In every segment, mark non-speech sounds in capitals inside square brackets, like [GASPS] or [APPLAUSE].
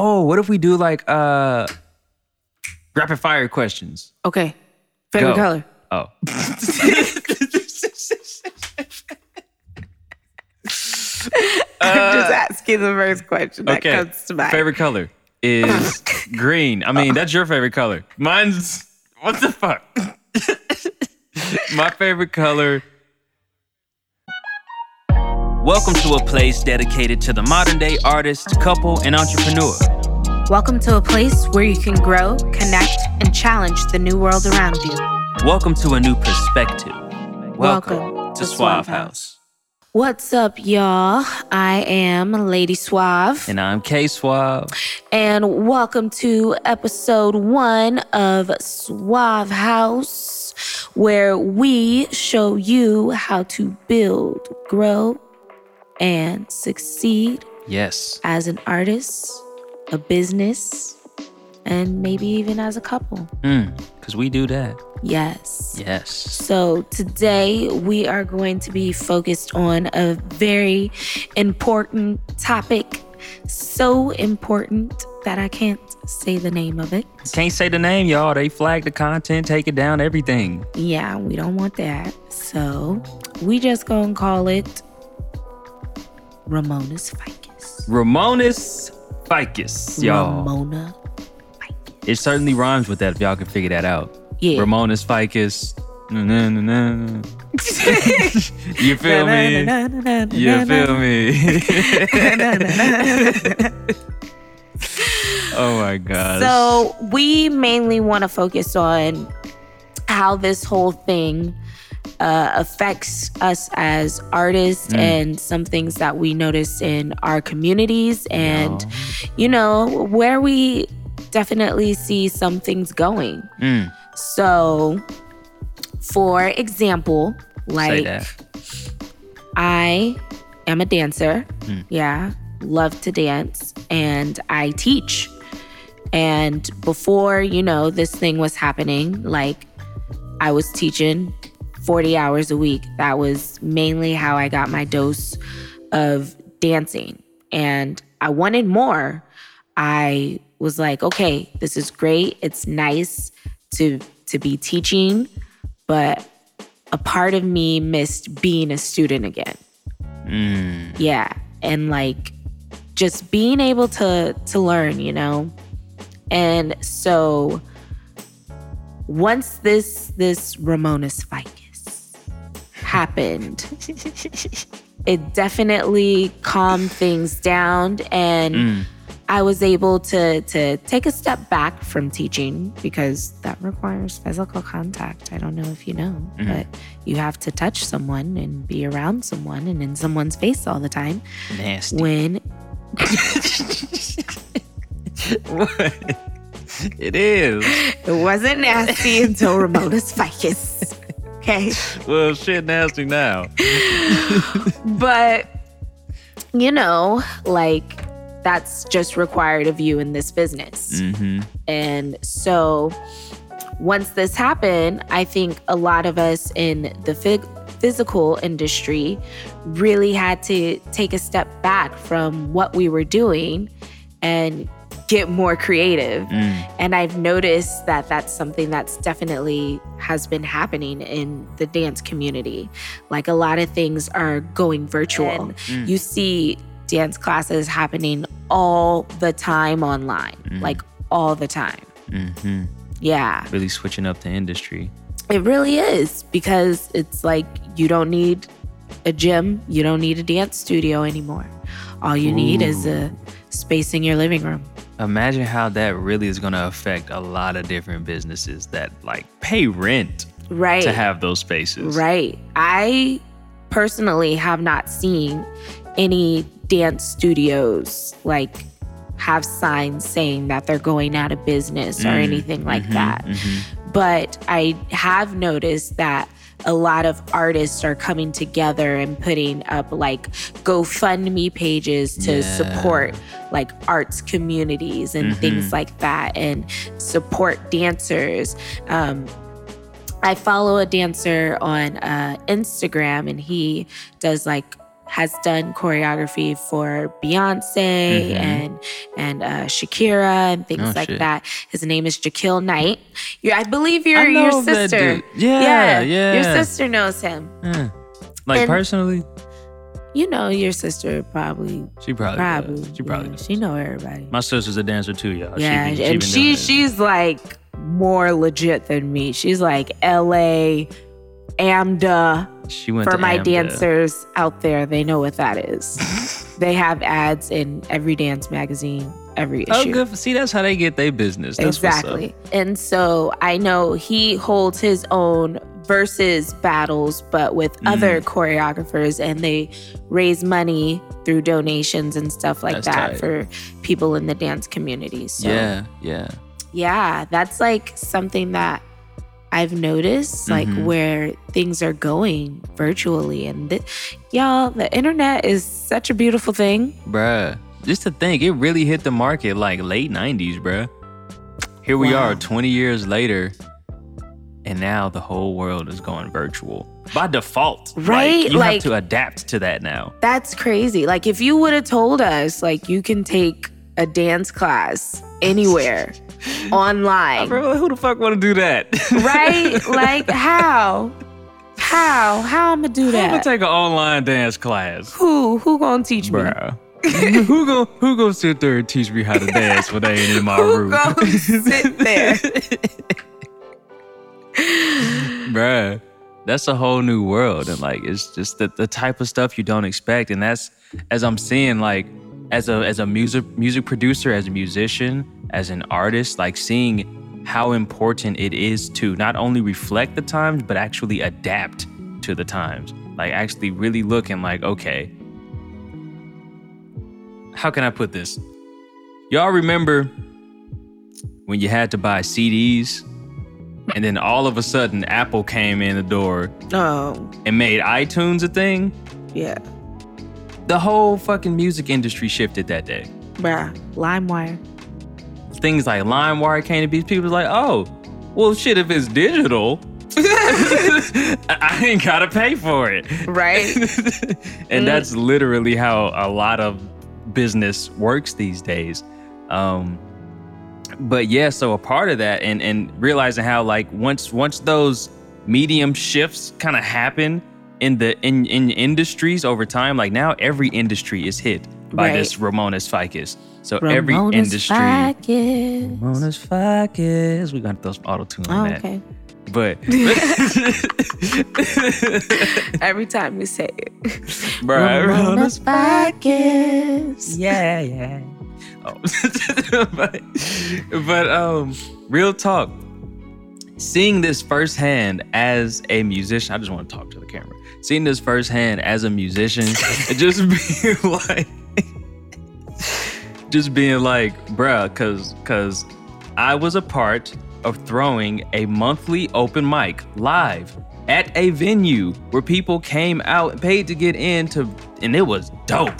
Oh, what if we do like uh rapid fire questions? Okay. Favorite Go. color. Oh. [LAUGHS] I'm just asking the first question that okay. comes to mind. Favorite color is [LAUGHS] green. I mean, that's your favorite color. Mine's what the fuck? [LAUGHS] My favorite color. Welcome to a place dedicated to the modern day artist, couple, and entrepreneur. Welcome to a place where you can grow, connect, and challenge the new world around you. Welcome to a new perspective. Welcome, Welcome to to Suave Suave House. What's up, y'all? I am Lady Suave, And I'm K Suave. and welcome to episode one of Suave House, where we show you how to build, grow, and succeed Yes. as an artist, a business, and maybe even as a couple. Hmm, because we do that. Yes. Yes. So today we are going to be focused on a very important topic. So important that I can't say the name of it. Can't say the name, y'all. They flag the content, take it down, everything. Yeah, we don't want that. So we just gonna call it Ramona's ficus. Ramona's ficus, y'all. Ramona ficus. It certainly rhymes with that if y'all can figure that out. Yeah. Ramonis ficus. Na, na, na, na. you feel me? [LAUGHS] You feel me? [LAUGHS] [LAUGHS] oh my gosh. So we mainly want to focus on how this whole thing uh, affects us as artists and some things that we notice in our communities and you know where we definitely see some things going Mm, so for example like. I am a dancer. Hmm. Yeah, love to dance and I teach. And before, you know, this thing was happening, like I was teaching 40 hours a week. That was mainly how I got my dose of dancing. And I wanted more. I was like, okay, this is great. It's nice to to be teaching, but a part of me missed being a student again. Mm, Yeah. And like just being able to to learn, you know. And so once this this Ramona's ficus happened, it definitely calmed things down and mm. I was able to to take a step back from teaching because that requires physical contact. I don't know if you know, but you have to touch someone and be around someone and in someone's face all the time. Nasty. When [LAUGHS] it is. it wasn't nasty until Ramona's [LAUGHS] ficus. Okay. [LAUGHS] Well, shit nasty now. [LAUGHS] But you know, like that's just required of you in this business. Mm-hmm. And so once this happened, I think a lot of us in the phys- physical industry really had to take a step back from what we were doing and get more creative. Mm. And I've noticed that that's something that's definitely has been happening in the dance community. Like a lot of things are going virtual. Mm. You see dance classes happening all the time online, Mm. like all the time. Mm-hmm. Yeah, Really switching up the industry. it really is because it's like you don't need a gym, you don't need a dance studio anymore. All you need is a space in your living room. Imagine how that really is going to affect a lot of different businesses that like pay rent Right. to have those spaces. Right. I personally have not seen any dance studios like have signs saying that they're going out of business or Mm, anything like mhm, that. mhm. But I have noticed that a lot of artists are coming together and putting up like GoFundMe pages to Yeah. support like arts communities and Mhm. things like that and support dancers. Um, I follow a dancer on uh, Instagram and he does like has done choreography for Beyonce Mhm. and and uh, Shakira and things Oh, like shit. that. His name is JaQuel Knight. you I believe your I your sister. dude. Yeah, yeah. Your sister knows him. Yeah. Like And- personally, You know your sister probably she probably probably does. she probably yeah, does. she know everybody. My sister's a dancer too, y'all. yeah, she, be- and she she's like more legit than me. She's like L.A. AMDA. she went For my AMDA. dancers out there, they know what that is. [LAUGHS] they have ads in every dance magazine, every issue. Oh, issue. good. See, that's how they get their business. That's exactly. And so I know he holds his own versus battles, but with Mm. other choreographers, and they raise money through donations and stuff like That's that tight. for people in the dance community. So Yeah, yeah. yeah, that's like something that I've noticed, like Mhm. where things are going virtually. And th- y'all, the internet is such a beautiful thing. Bruh, just to think, it really hit the market like late 90s, bruh. Here we Wow. are 20 years later, and now the whole world is going virtual by default. Like, Right? you Like- have to adapt to that now. That's crazy. Like, if you would have told us, like, you can take a dance class anywhere online, [LAUGHS] Bro, who the fuck want to do that? [LAUGHS] right? Like, how? How? How I'm gonna do that? I'm gonna take an online dance class. who? Who gonna teach me? Bruh. [LAUGHS] who go who go sit there and teach me how to dance when they ain't in my Who room? sit there? Bruh. That's a whole new world. And like it's just the, the type of stuff you don't expect. And that's as I'm seeing, like as a as a music music producer, as a musician, as an artist, like seeing how important it is to not only reflect the times, but actually adapt to the times. Like actually really looking like, okay, how can I put this? Y'all remember when you had to buy CDs and then all of a sudden Apple came in the door Oh, and made iTunes a thing? yeah. The whole fucking music industry shifted that day. Bruh, LimeWire. Things like LimeWire came to be. People like, oh, well, shit, if it's digital, [LAUGHS] I ain't gotta pay for it. Right? [LAUGHS] and that's literally how a lot of business works these days. Um, but yeah, so a part of that, and and realizing how like once once those medium shifts kind of happen in the in in industries over time, like now every industry is hit by Right. this Ramones ficus. So every Ramona's industry. Ficus. Ramones ficus. We got those auto tune on Oh, that. okay. But [LAUGHS] Every time you say it. Bruh, Ramona's Ficus. Yeah, yeah. Oh. [LAUGHS] but, but um, real talk. Seeing this firsthand as a musician, I just want to talk to the camera. Seeing this firsthand as a musician, and just [LAUGHS] being like, [LAUGHS] just being like, bruh, cause cause I was a part of throwing a monthly open mic live at a venue where people came out and paid to get in to, and it was dope.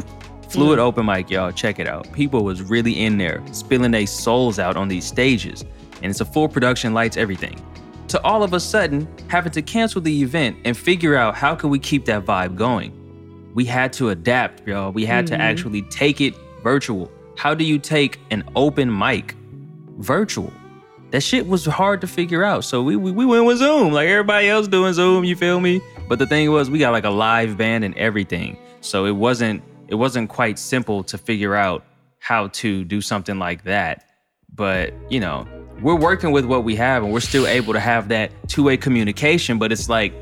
Fluid open mic, y'all, check it out. People was really in there, spilling their souls out on these stages, and it's a full production, lights, everything. To all of a sudden having to cancel the event and figure out how can we keep that vibe going. We had to adapt, y'all. We had to Mhm. actually take it virtual. How do you take an open mic virtual? That shit was hard to figure out. So we, we we went with Zoom, like everybody else doing Zoom. You feel me? But the thing was, we got like a live band and everything. So it wasn't it wasn't quite simple to figure out how to do something like that. But you know, we're working with what we have, and we're still able to have that two way communication. But it's like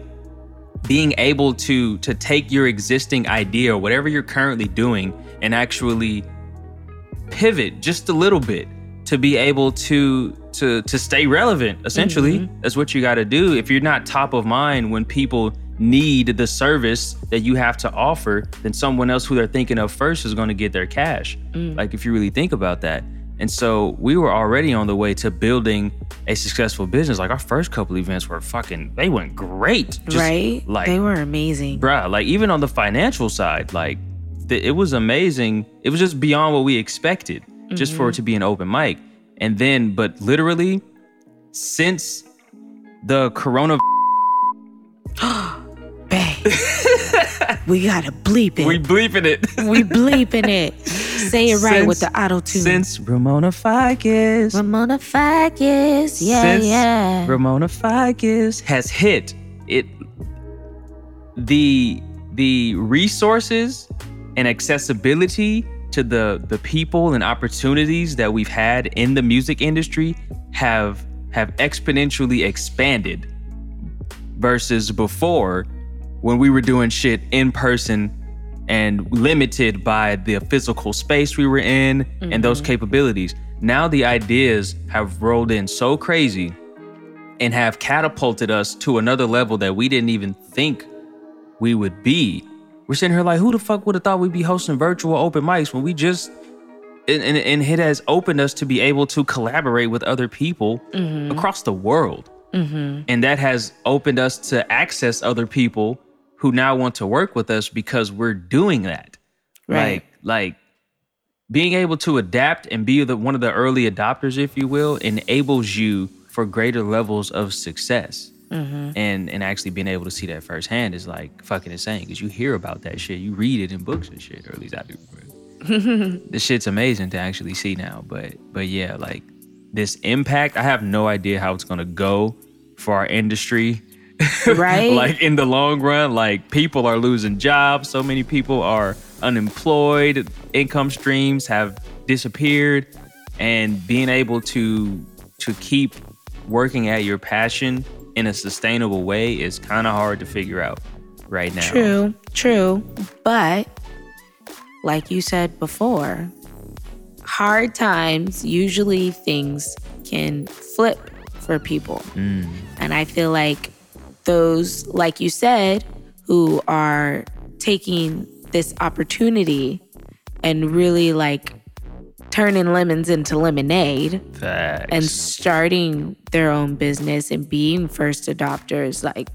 being able to to take your existing idea or whatever you're currently doing and actually pivot just a little bit to be able to to to stay relevant essentially that's what you got to do. If you're not top of mind when people need the service that you have to offer then someone else who they're thinking of first is going to get their cash. Mm. like if you really think about that and so we were already on the way to building a successful business like our first couple events were fucking they went great Just, right? like they were amazing. bruh, like even on the financial side, like th- it was amazing. It was just beyond what we expected, just for it mm-hmm. to be an open mic. And then, but literally, since the corona, [GASPS] Babe. [LAUGHS] [LAUGHS] we gotta bleep it. we bleeping it. [LAUGHS] We bleeping it. Say it right with the auto tune. Since Ramona Ficus. Ramona Ficus. Yeah, since yeah. Ramona Ficus has hit it the the resources and accessibility to the the people and opportunities that we've had in the music industry have have exponentially expanded versus before when we were doing shit in person and limited by the physical space we were in and those mm-hmm. capabilities. Now the ideas have rolled in so crazy and have catapulted us to another level that we didn't even think we would be. We're sitting here like, who the fuck would have thought we'd be hosting virtual open mics when we just and, and, and it has opened us to be able to collaborate with other people mm-hmm. across the world. Mm-hmm. And that has opened us to access other people who now want to work with us because we're doing that. Right. Like, like being able to adapt and be the one of the early adopters, if you will, enables you for greater levels of success. Mm-hmm. And and actually being able to see that firsthand is like fucking insane because you hear about that shit, you read it in books and shit, or at least I do. [LAUGHS] This shit's amazing to actually see now. But but yeah, like this impact, I have no idea how it's gonna go for our industry. [LAUGHS] Right? like in the long run, like people are losing jobs. So many people are unemployed. Income streams have disappeared, and being able to to keep working at your passion in a sustainable way is kind of hard to figure out right now. True, true. But like you said before, hard times usually things can flip for people. Mm. And I feel like those, like you said, who are taking this opportunity and really like turning lemons into lemonade Facts. and starting their own business and being first adopters like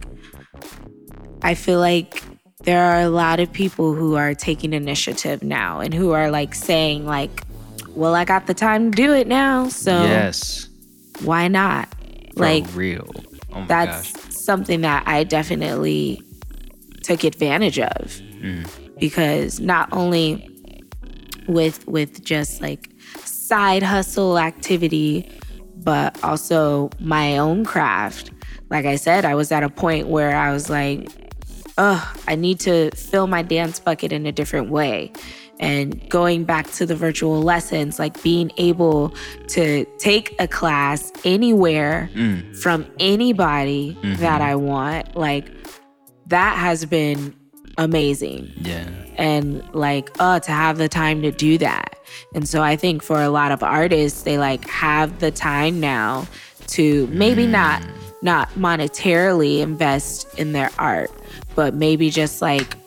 i feel like there are a lot of people who are taking initiative now and who are like saying like well i got the time to do it now so yes, why not for like real. Oh my that's gosh. Something that I definitely took advantage of. Because not only with with just like side hustle activity but also my own craft. Like I said I was at a point where I was like ugh I need to fill my dance bucket in a different way and going back to the virtual lessons like being able to take a class anywhere mm. from anybody mm-hmm. that I want like that has been amazing. Yeah. and like uh to have the time to do that. And so i think for a lot of artists they like have the time now to maybe mm. not not monetarily invest in their art but maybe just like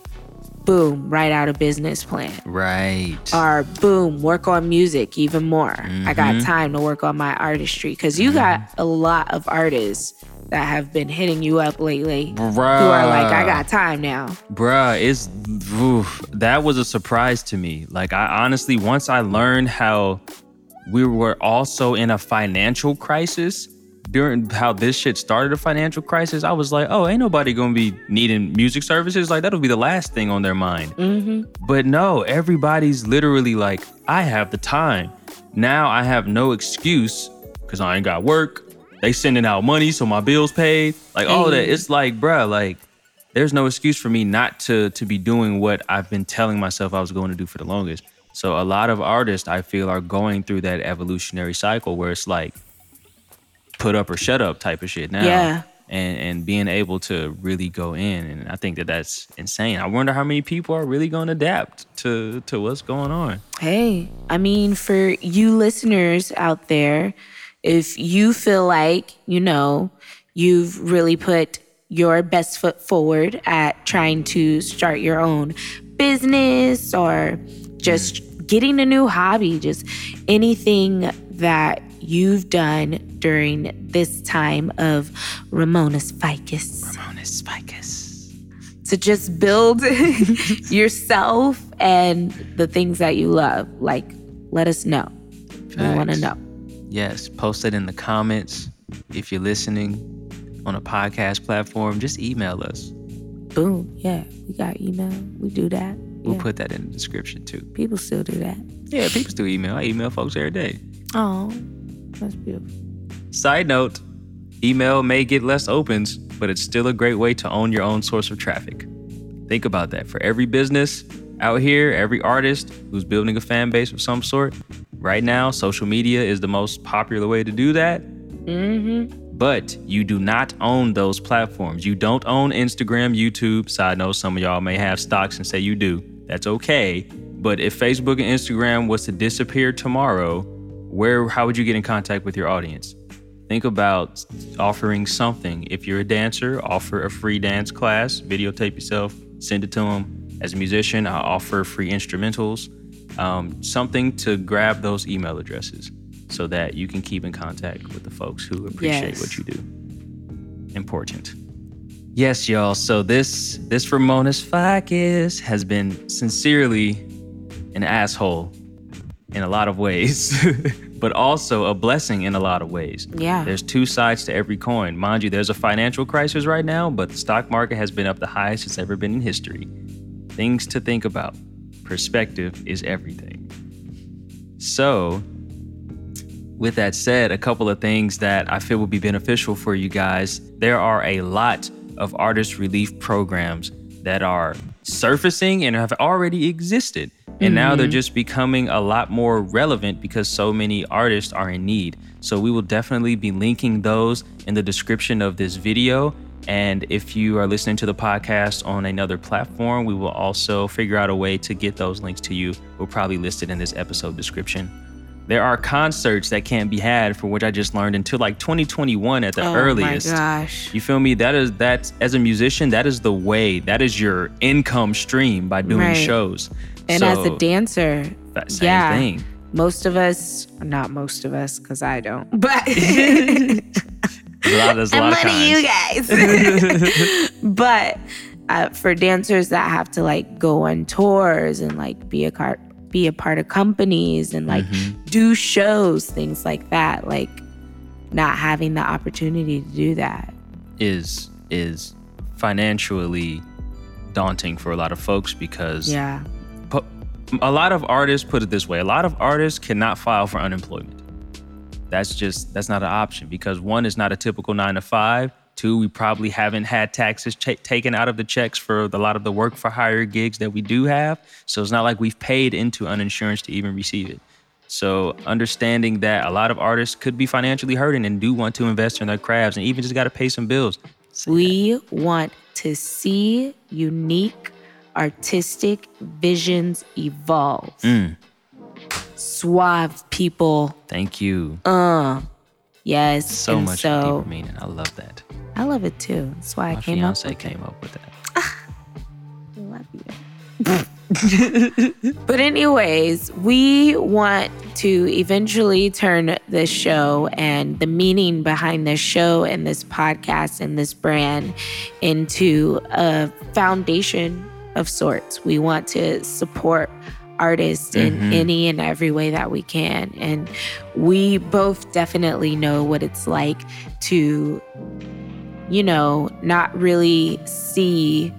boom write out a business plan. Right. or boom work on music even more. I got mm-hmm. time to work on my artistry because you got mm-hmm. a lot of artists that have been hitting you up lately who are like i got time now. Bruh, it's oof, that was a surprise to me. Like I honestly, once I learned how we were also in a financial crisis during how this shit started a financial crisis, I was like, oh, ain't nobody gonna be needing music services. Like that'll be the last thing on their mind. Mm-hmm. But no, everybody's literally like, I have the time. Now I have no excuse because I ain't got work. They sending out money, so my bills paid. Like all that. Mm-hmm. It's like, bruh, like there's no excuse for me not to to be doing what I've been telling myself I was going to do for the longest. So a lot of artists I feel are going through that evolutionary cycle where it's like put up or shut up type of shit now. Yeah. And and being able to really go in and I think that that's insane. I wonder how many people are really going to adapt to to what's going on. Hey, I mean, for you listeners out there, if you feel like, you know, you've really put your best foot forward at trying to start your own business or just getting a new hobby, just anything that you've done during this time of Ramona's ficus Ramona's Ficus. to just build [LAUGHS] yourself and the things that you love. Like, let us know. We want to know. Yes, post it in the comments. If you're listening on a podcast platform, just email us. boom. Yeah, we got email. We do that. We'll Yeah. put that in the description too. People still do that. Yeah, people still email. I email folks every day. Oh, that's beautiful. Side note, email may get less opens, but it's still a great way to own your own source of traffic. Think about that. For every business out here, every artist who's building a fan base of some sort, right now, social media is the most popular way to do that. Mm-hmm. But you do not own those platforms. You don't own Instagram, YouTube. Side note, some of y'all may have stocks and say you do. That's okay. But if Facebook and Instagram was to disappear tomorrow, where how would you get in contact with your audience? Think about offering something. If you're a dancer, offer a free dance class, videotape yourself, send it to them. As a musician, I offer free instrumentals, um, something to grab those email addresses so that you can keep in contact with the folks who appreciate Yes. what you do. Important. Yes, y'all. So this this Ramones Fakis has been sincerely an asshole in a lot of ways, [LAUGHS] but also a blessing in a lot of ways. Yeah. There's two sides to every coin. Mind you, there's a financial crisis right now, but the stock market has been up the highest it's ever been in history. Things to think about. Perspective is everything. So, with that said, a couple of things that I feel would be beneficial for you guys. There are a lot of artist relief programs that are surfacing and have already existed. And now they're mm-hmm. just becoming a lot more relevant because so many artists are in need. So we will definitely be linking those in the description of this video. And if you are listening to the podcast on another platform, we will also figure out a way to get those links to you. We'll probably list it in this episode description. There are concerts that can't be had, for which I just learned until like 2021 at the oh earliest. Oh my gosh. You feel me? That is that as a musician, that is the way. That is your income stream by doing Right. shows. And So, as a dancer, that same yeah, thing. most of us, not most of us, because I don't, but [LAUGHS] There's a lot, there's a I'm lot of one of you guys. [LAUGHS] [LAUGHS] but uh, for dancers that have to like go on tours and like be a car- be a part of companies and like Mm-hmm. do shows, things like that, like not having the opportunity to do that. Is is financially daunting for a lot of folks because Yeah. a lot of artists put it this way: a lot of artists cannot file for unemployment. That's just that's not an option because one is not a typical nine to five. Two, we probably haven't had taxes cha- taken out of the checks for a lot of the work for hire gigs that we do have. So it's not like we've paid into uninsurance to even receive it. So understanding that a lot of artists could be financially hurting and do want to invest in their crafts and even just got to pay some bills. We want to see unique artistic visions evolve. Mm. Suave people. Thank you. Uh yes. So much so deeper meaning. I love that. I love it too. That's why I My came up with came it. up with that. I [LAUGHS] love you. [LAUGHS] but anyways, we want to eventually turn this show and the meaning behind this show and this podcast and this brand into a foundation of sorts. We want to support artists in Mhm. any and every way that we can. And we both definitely know what it's like to, you know, not really see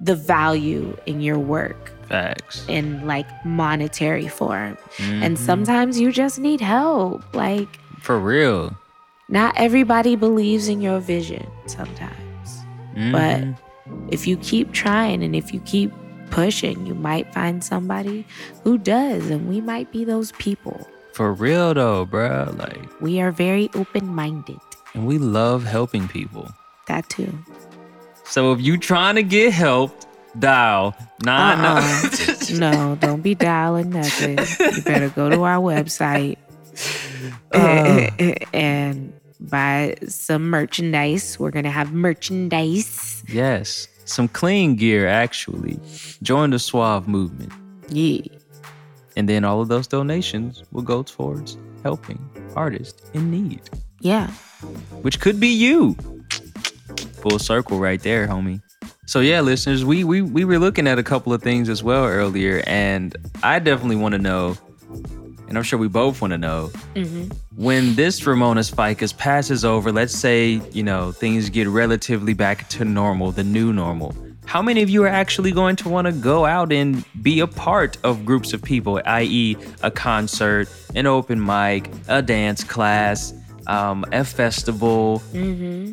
the value in your work Facts. in like monetary form. And Mhm. sometimes you just need help. Like, for real. not everybody believes in your vision sometimes. But Mhm. if you keep trying and if you keep pushing, you might find somebody who does. And we might be those people. for real though, bruh. Like, We are very open minded. And we love helping people. That too. So if you trying to get helped, dial nine Uh-uh. nine. [LAUGHS] [LAUGHS] No, don't be dialing nothing. You better go to our website [LAUGHS] Uh. and buy some merchandise. We're gonna have merchandise. yes, some clean gear actually. Join the Suave movement, Yeah. and then all of those donations will go towards helping artists in need, Yeah. which could be you. Full circle right there, homie. So yeah, listeners, we we we were looking at a couple of things as well earlier, and I definitely want to know, and I'm sure we both want to know, hmm when this Ramona's ficus passes over, let's say, you know, things get relatively back to normal, the new normal. how many of you are actually going to want to go out and be a part of groups of people, i.e., a concert, an open mic, a dance class, um, a festival,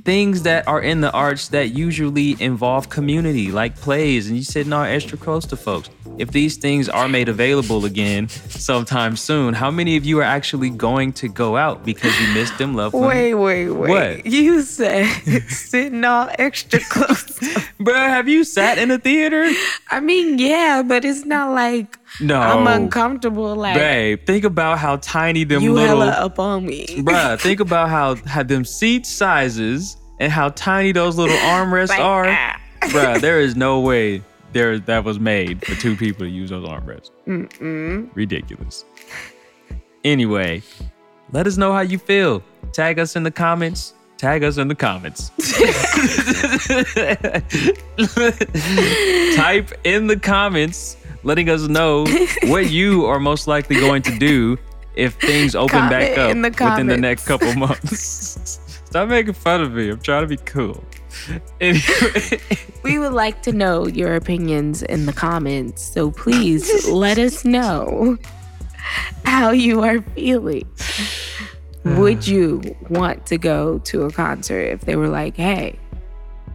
things that are in the arts that usually involve community, like plays, and you sitting all extra close to folks. If these things are made available again sometime soon, how many of you are actually going to go out because you missed them loved ones? Wait, wait, wait. What? You said [LAUGHS] sitting all extra close. [LAUGHS] Bruh, have you sat in a theater? I mean, yeah, but it's not like No. I'm uncomfortable. Like Babe, think about how tiny them you little hella up on me. [LAUGHS] Bruh, think about how how them seat sizes and how tiny those little armrests Like, are. ah. Bruh, there is no [LAUGHS] way there that was made for two people to use those armrests. Mm-mm. Ridiculous. Anyway, let us know how you feel. Tag us in the comments. Tag us in the comments. [LAUGHS] Type in the comments letting us know what you are most likely going to do if things open back up the within the next couple months. Stop making fun of me. I'm trying to be cool. Anyway, We would like to know your opinions in the comments, so please let us know how you are feeling. Would you want to go to a concert if they were like, hey,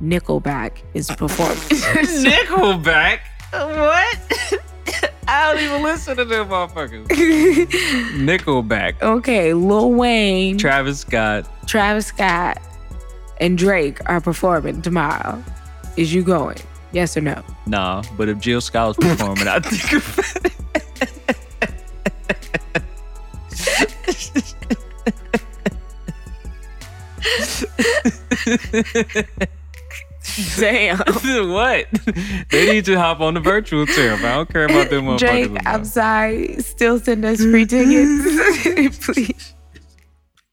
Nickelback is performing? [LAUGHS] Nickelback? What? [LAUGHS] I don't even listen to them motherfuckers. [LAUGHS] Nickelback. okay, Lil Wayne, Travis Scott. Travis Scott, and Drake are performing tomorrow. Is you going? Yes or no? Nah, but if Jill Scott was performing, I think [LAUGHS] [LAUGHS] Damn. [LAUGHS] what? They need to hop on the virtual trip. I don't care about them. [LAUGHS] Drake, I'm sorry. Still send us free tickets, please.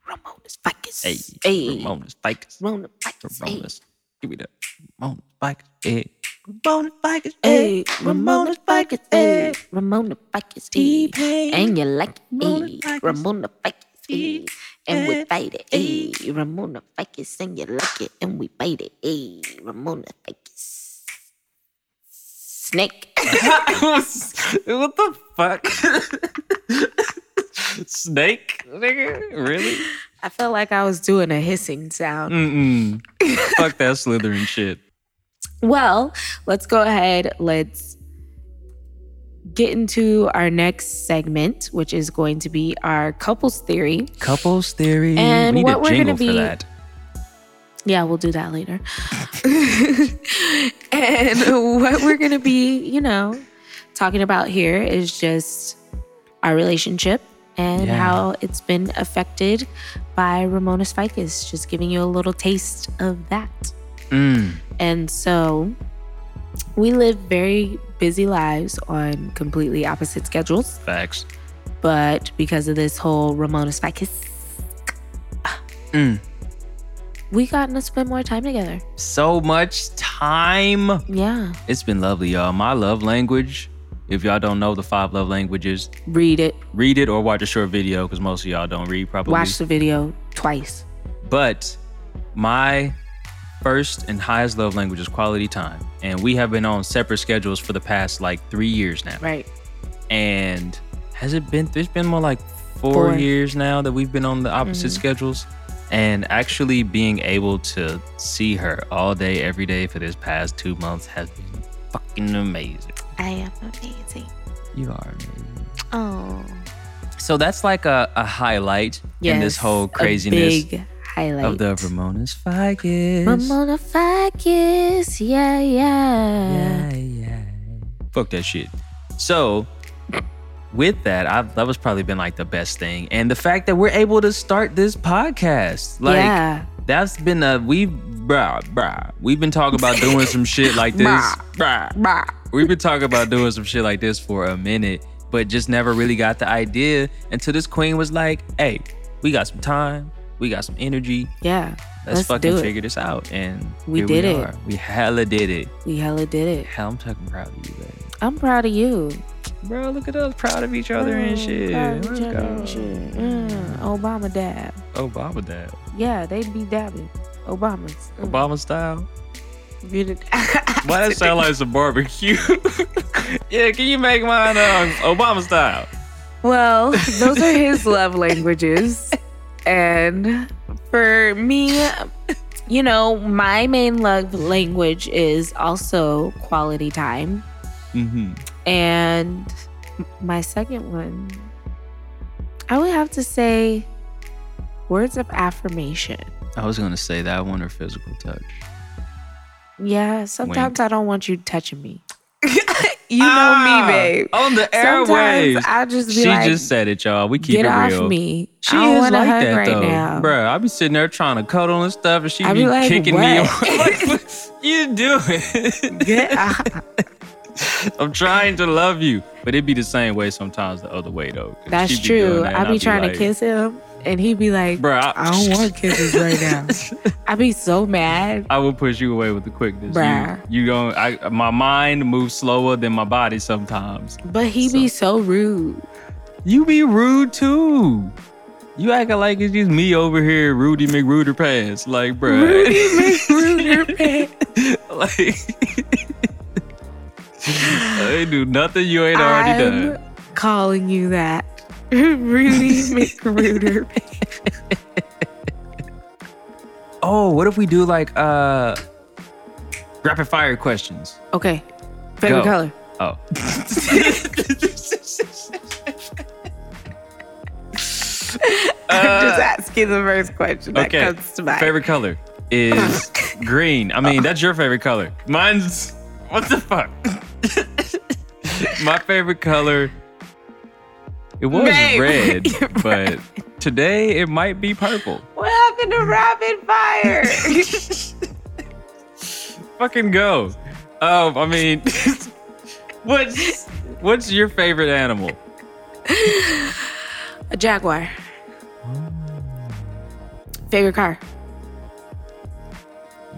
Ramona's Ficus. Hey, hey. Ramona's Ficus. Ramona. Hey. Ramona's. Give me that. Ramona's Ficus. Hey. Ramona's Ficus. Hey, Ramona Ficus. Hey, Ramona. Hey. T-Pain. And you like it. Ramona Ficus. Hey. And we eh, fight it. Eh. Hey, Ramona Ficus. And you like it. And we fight it. Hey, Ramona Ficus. Snake. [LAUGHS] what the fuck? Snake? Nigga? Really? I felt like I was doing a hissing sound. Mm-mm. Fuck that Slytherin shit. Well, let's go ahead. Let's get into our next segment, which is going to be our couples theory. Couples theory. And we need what we're gonna be- for that. Yeah, we'll do that later. [LAUGHS] and what we're going to be, you know, talking about here is just our relationship and Yeah. how it's been affected by Ramona's ficus, just giving you a little taste of that. Mm. And so we live very busy lives on completely opposite schedules. Facts. But because of this whole Ramona ficus, Mm. we gotten to spend more time together. So much time. Yeah. It's been lovely, y'all. My love language. If y'all don't know the five love languages, Read it, read it or watch a short video because most of y'all don't read probably. watch the video twice. But my first and highest love language is quality time. And we have been on separate schedules for the past like three years now. Right. And has it been, there's been more like four, Four. years now that we've been on the opposite Mhm. schedules. And actually being able to see her all day, every day for this past two months has been fucking amazing. I am amazing. You are amazing. Oh. So that's like a, a highlight in this Yes, whole craziness big highlight. of the Ramona's Ficus. Ramona Ficus. Yeah, yeah. Yeah, yeah. Fuck that shit. So, with that, I, that was probably been like the best thing, and the fact that we're able to start this podcast, like yeah. that's been a we, bruh, bruh. We've been talking about doing some shit like this, bruh. Bah. We've been talking about doing some shit like this for a minute, but just never really got the idea until this queen was like, "Hey, we got some time, we got some energy. Yeah. Let's, Let's fucking figure this out." And We did we it. Are. We hella did it. We hella did it. Hell, I'm fucking proud of you, baby. I'm proud of you. Bro, look at us proud of each other and Mm, shit. proud of each other and shit. Mm, Obama dab. Obama dad. Yeah, they be dabbing. Obamas. Mm. Obama style. [LAUGHS] Why that sound like some barbecue? [LAUGHS] yeah, can you make mine um, Obama style? Well, those are his love languages. [LAUGHS] And for me, you know, my main love language is also quality time. Mm-hmm. And my second one, I would have to say words of affirmation. I was gonna say that one or physical touch. Yeah, sometimes Wink. I don't want you touching me. You know me, babe. Ah, On the Sometimes airwaves. I just be She like, just said it, y'all. We keep get it off me. She I don't is want to like hug that right though, now. Bruh, I be sitting there trying to cuddle and stuff, and she I be, be like, kicking me. what? away. [LAUGHS] like, what you doing? Get [LAUGHS] off. I'm trying to love you, but it be the same way sometimes the other way though. That's she be doing true. that, I and be trying like, to kiss him, and he'd be like, Bruh, I, I don't want kisses right now. [LAUGHS] I'd be so mad. I would push you away with the quickness. Bruh. You, you don't. I my mind moves slower than my body sometimes. But he'd be so rude. You be rude too. You acting like it's just me over here, Rudy McRuder pants. Like, bruh. Rudy [LAUGHS] McRuder [LAUGHS] pants. like, I ain't do nothing you ain't already I'm done. calling you that. [LAUGHS] Rudy pants. [LAUGHS] Oh, what if we do like uh rapid fire questions? Okay. Favorite Go. color. Oh. [LAUGHS] I'm just asking the first question that okay. comes to mind. Favorite color is green. I mean, that's your favorite color. Mine's what the fuck? My favorite color it was Babe, [LAUGHS] red, but today it might be purple. What happened to rapid fire? [LAUGHS] Fucking go. Um, I mean, [LAUGHS] what's what's your favorite animal? A jaguar. Favorite car.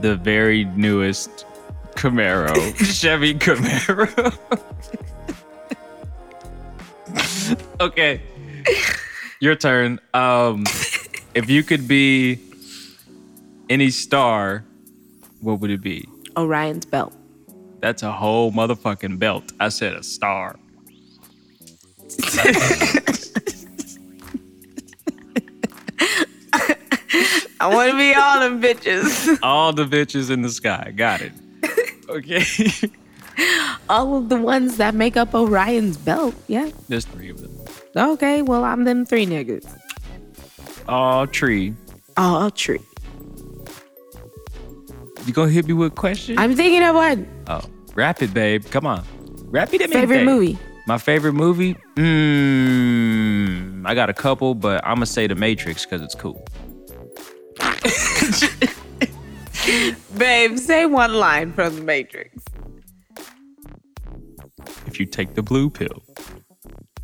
The very newest Camaro, Chevy Camaro. Okay, your turn. Um, if you could be any star, what would it be? Orion's belt. That's a whole motherfucking belt. I said a star. I want to be all them bitches. All the bitches in the sky. Got it. [LAUGHS] Okay. [LAUGHS] all of the ones that make up Orion's belt. Yeah. There's three of them. Okay. Well, I'm them three niggas. All tree. Oh, tree. You gonna hit me with a question? I'm thinking of one. oh, rapid, babe. Come on. Rapid. at me Favorite today. movie. My favorite movie? Mmm. I got a couple, but I'm gonna say The Matrix because it's cool. [LAUGHS] Babe, say one line from The Matrix. If you take the blue pill,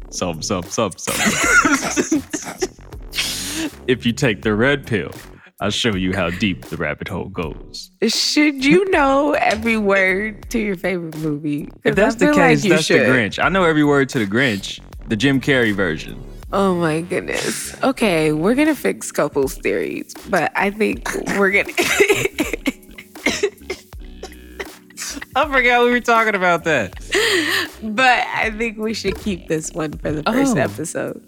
some, some, some, some. if you take the red pill, I'll show you how deep the rabbit hole goes. Should you know every word to your favorite movie? If that's the feel like case, that's should. the Grinch. I know every word to the Grinch, the Jim Carrey version. Oh my goodness. Okay, we're gonna fix couples theories, but I think we're gonna. [LAUGHS] I forgot we were talking about that. but I think we should keep this one for the first Oh. episode.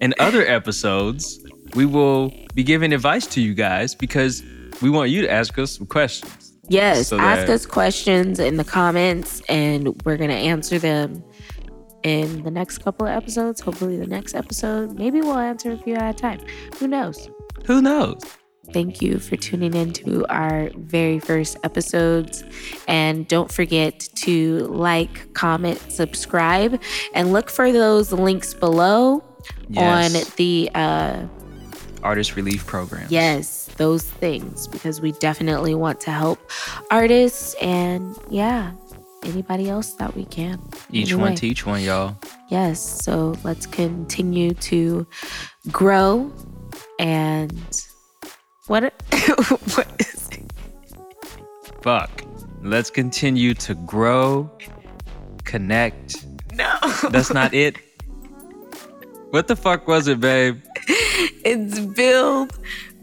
In other episodes, we will be giving advice to you guys because we want you to ask us some questions. Yes, So ask us questions in the comments, and we're gonna answer them in the next couple of episodes. Hopefully, the next episode. Maybe we'll answer a few at a time. Who knows? Who knows? Thank you for tuning in to our very first episodes. And don't forget to like, comment, subscribe, and look for those links below Yes. on the uh Artist relief program. yes, those things because we definitely want to help artists and yeah, anybody else that we can. Each Anyway, one teach one, y'all. Yes, so let's continue to grow and what [LAUGHS] what is it? Fuck. Let's continue to grow, connect. No. That's not it. What the fuck was it, babe? it's build,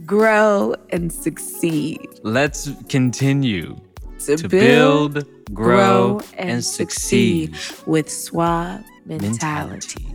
grow, and succeed. Let's continue to, to build, build, grow, and succeed. with suave mentality. Mentality.